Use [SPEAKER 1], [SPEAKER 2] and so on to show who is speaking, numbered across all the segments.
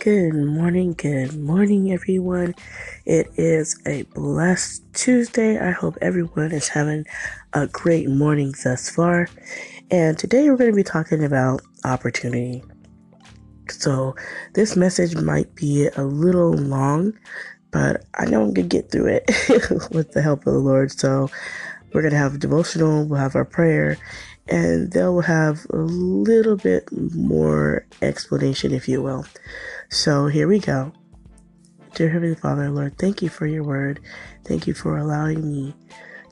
[SPEAKER 1] Good morning, good morning, everyone. It is a blessed Tuesday. I hope everyone is having a great morning thus far. And today we're going to be talking about opportunity. So, this message might be a little long, but I know I'm going to get through it with the help of the Lord. So, we're going to have devotional, we'll have our prayer, and they'll have a little bit more explanation, if you will. So here we go. Dear Heavenly Father, Lord, thank you for your word. Thank you for allowing me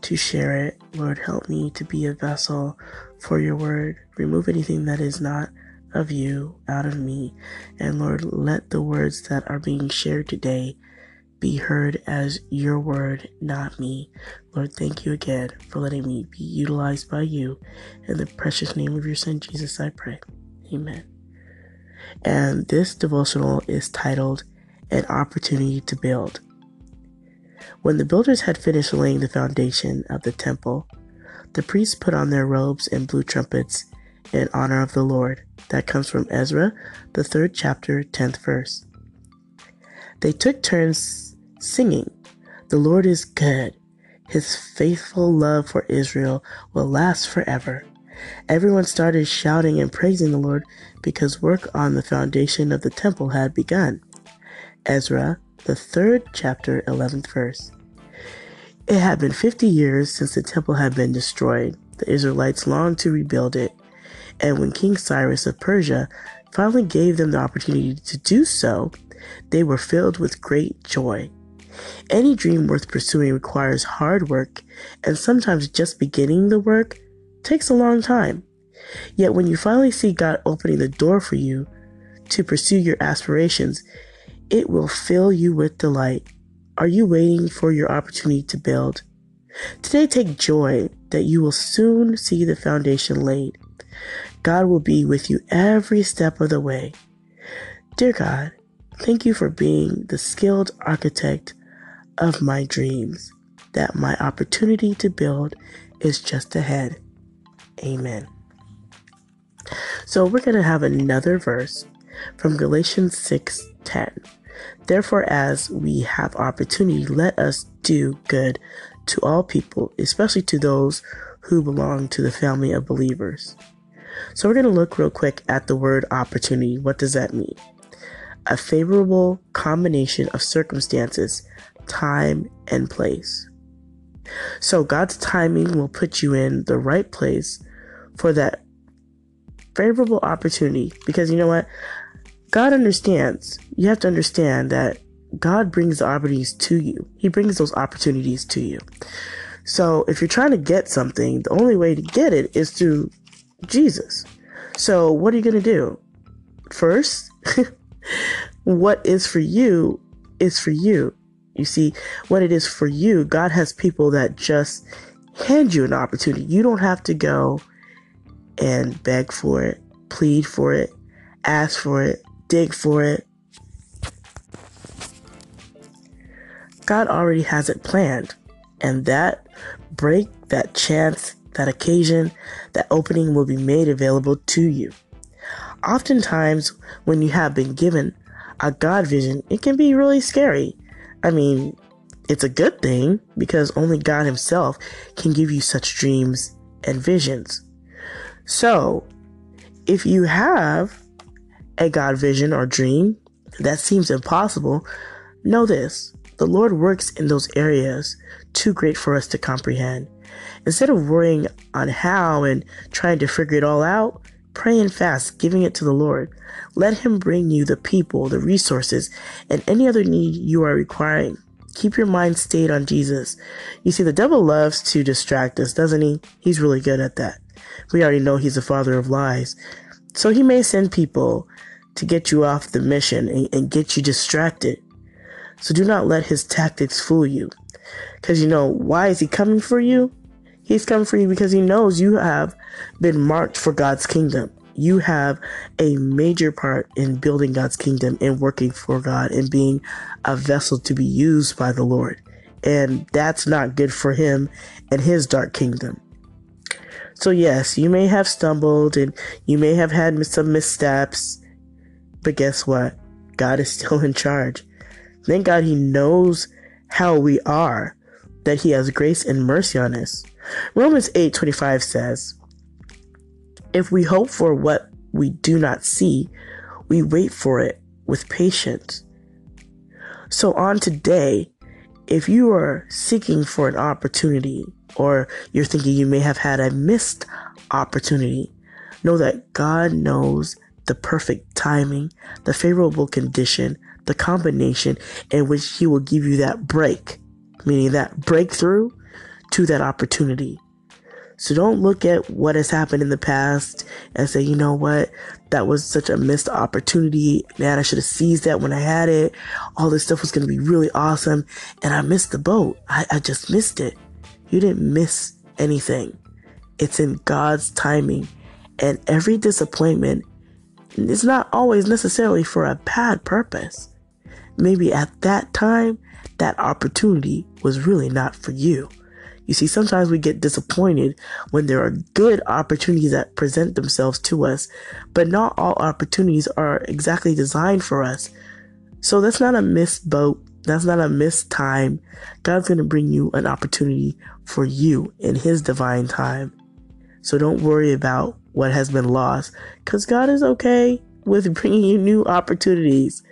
[SPEAKER 1] to share it. Lord, help me to be a vessel for your word. Remove anything that is not of you out of me. And Lord, let the words that are being shared today be heard as your word, not me. Lord, thank you again for letting me be utilized by you. In the precious name of your Son, Jesus, I pray. Amen. And this devotional is titled An Opportunity to Build. When the builders had finished laying the foundation of the temple, the priests put on their robes and blew trumpets in honor of the Lord. That comes from Ezra, the third chapter, 10th verse. They took turns singing, The Lord is good. His faithful love for Israel will last forever. Everyone started shouting and praising the Lord because work on the foundation of the temple had begun. Ezra, the third chapter, 11th verse. It had been 50 years since the temple had been destroyed. The Israelites longed to rebuild it. And when King Cyrus of Persia finally gave them the opportunity to do so, they were filled with great joy. Any dream worth pursuing requires hard work, and sometimes just beginning the work takes a long time. Yet when you finally see God opening the door for you to pursue your aspirations, it will fill you with delight. Are you waiting for your opportunity to build? Today, take joy that you will soon see the foundation laid. God will be with you every step of the way. Dear God, thank you for being the skilled architect of my dreams, that my opportunity to build is just ahead. Amen. So we're going to have another verse from Galatians 6:10. Therefore as we have opportunity let us do good to all people, especially to those who belong to the family of believers. So we're going to look real quick at the word opportunity. What does that mean? A favorable combination of circumstances, time, and place. So God's timing will put you in the right place for that favorable opportunity because you know what? God understands. You have to understand that God brings the opportunities to you. He brings those opportunities to you. So if you're trying to get something, the only way to get it is through Jesus. So what are you going to do? First, what is for you is for you. You see, what it is for you, God has people that just hand you an opportunity. You don't have to go and beg for it, plead for it, ask for it, dig for it. God already has it planned. And that break, that chance, that occasion, that opening will be made available to you. Oftentimes, when you have been given a God vision, it can be really scary. I mean, it's a good thing because only God Himself can give you such dreams and visions. So, if you have a God vision or dream that seems impossible, know this the Lord works in those areas too great for us to comprehend. Instead of worrying on how and trying to figure it all out, pray and fast, giving it to the Lord. Let Him bring you the people, the resources, and any other need you are requiring. Keep your mind stayed on Jesus. You see, the devil loves to distract us, doesn't he? He's really good at that. We already know he's the father of lies. So he may send people to get you off the mission and, and get you distracted. So do not let his tactics fool you. Because you know, why is he coming for you? He's come for you because he knows you have been marked for God's kingdom. You have a major part in building God's kingdom and working for God and being a vessel to be used by the Lord. And that's not good for him and his dark kingdom. So, yes, you may have stumbled and you may have had some missteps, but guess what? God is still in charge. Thank God He knows how we are, that He has grace and mercy on us. Romans 8:25 says, "If we hope for what we do not see, we wait for it with patience." So on today, if you are seeking for an opportunity or you're thinking you may have had a missed opportunity, know that God knows the perfect timing, the favorable condition, the combination in which He will give you that break, meaning that breakthrough to that opportunity. So don't look at what has happened in the past and say, you know what, that was such a missed opportunity. Man, I should have seized that when I had it. All this stuff was going to be really awesome. And I missed the boat. I, I just missed it. You didn't miss anything. It's in God's timing. And every disappointment is not always necessarily for a bad purpose. Maybe at that time, that opportunity was really not for you. You see, sometimes we get disappointed when there are good opportunities that present themselves to us, but not all opportunities are exactly designed for us. So that's not a missed boat. That's not a missed time. God's going to bring you an opportunity for you in His divine time. So don't worry about what has been lost because God is okay with bringing you new opportunities.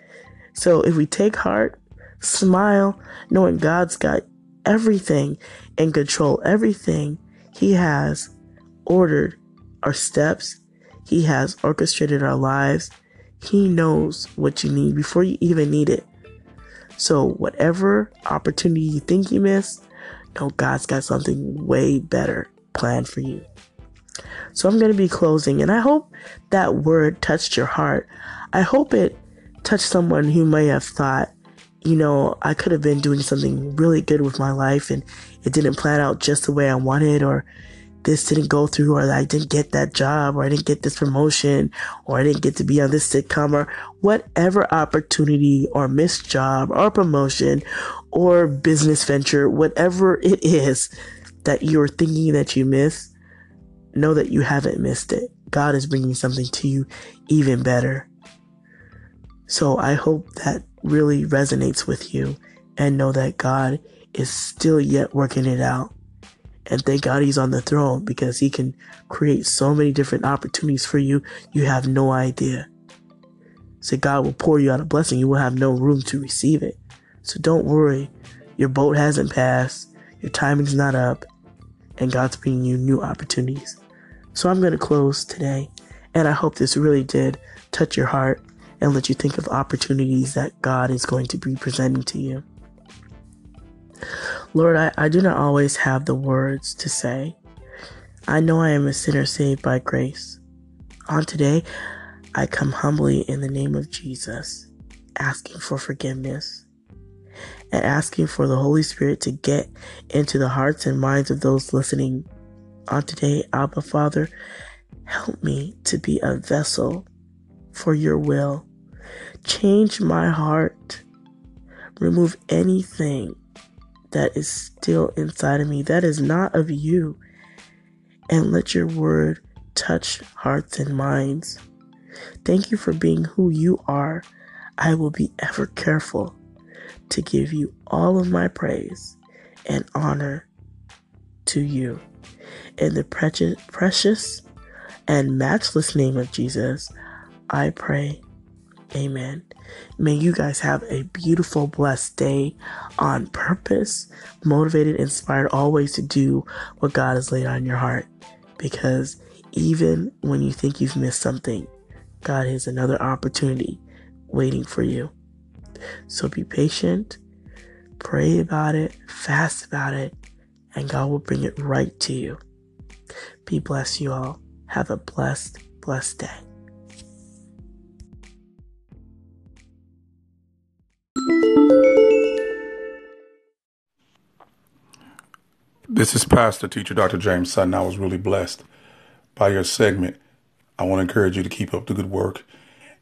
[SPEAKER 1] So if we take heart, smile, knowing God's got everything and control everything. He has ordered our steps. He has orchestrated our lives. He knows what you need before you even need it. So whatever opportunity you think you missed, know God's got something way better planned for you. So I'm going to be closing and I hope that word touched your heart. I hope it touched someone who may have thought, you know, I could have been doing something really good with my life and it didn't plan out just the way I wanted, or this didn't go through, or I didn't get that job, or I didn't get this promotion, or I didn't get to be on this sitcom, or whatever opportunity, or missed job, or promotion, or business venture, whatever it is that you're thinking that you missed, know that you haven't missed it. God is bringing something to you even better. So I hope that really resonates with you and know that God is still yet working it out. And thank God he's on the throne because he can create so many different opportunities for you. You have no idea. So God will pour you out a blessing. You will have no room to receive it. So don't worry. Your boat hasn't passed. Your timing's not up. And God's bringing you new opportunities. So I'm going to close today. And I hope this really did touch your heart and let you think of opportunities that God is going to be presenting to you. Lord, I, I do not always have the words to say. I know I am a sinner saved by grace. On today, I come humbly in the name of Jesus, asking for forgiveness and asking for the Holy Spirit to get into the hearts and minds of those listening. On today, Abba Father, help me to be a vessel for your will. Change my heart. Remove anything that is still inside of me that is not of you. And let your word touch hearts and minds. Thank you for being who you are. I will be ever careful to give you all of my praise and honor to you. In the precious, precious and matchless name of Jesus, I pray. Amen. May you guys have a beautiful, blessed day on purpose, motivated, inspired always to do what God has laid on your heart. Because even when you think you've missed something, God has another opportunity waiting for you. So be patient, pray about it, fast about it, and God will bring it right to you. Be blessed, you all. Have a blessed, blessed day.
[SPEAKER 2] This is Pastor Teacher Dr. James Sutton. I was really blessed by your segment. I want to encourage you to keep up the good work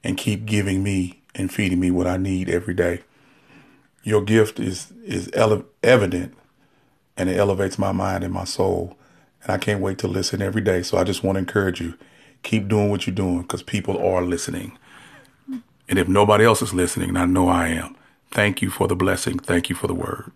[SPEAKER 2] and keep giving me and feeding me what I need every day. Your gift is is ele- evident and it elevates my mind and my soul. And I can't wait to listen every day. So I just want to encourage you keep doing what you're doing because people are listening. And if nobody else is listening, I know I am. Thank you for the blessing. Thank you for the word.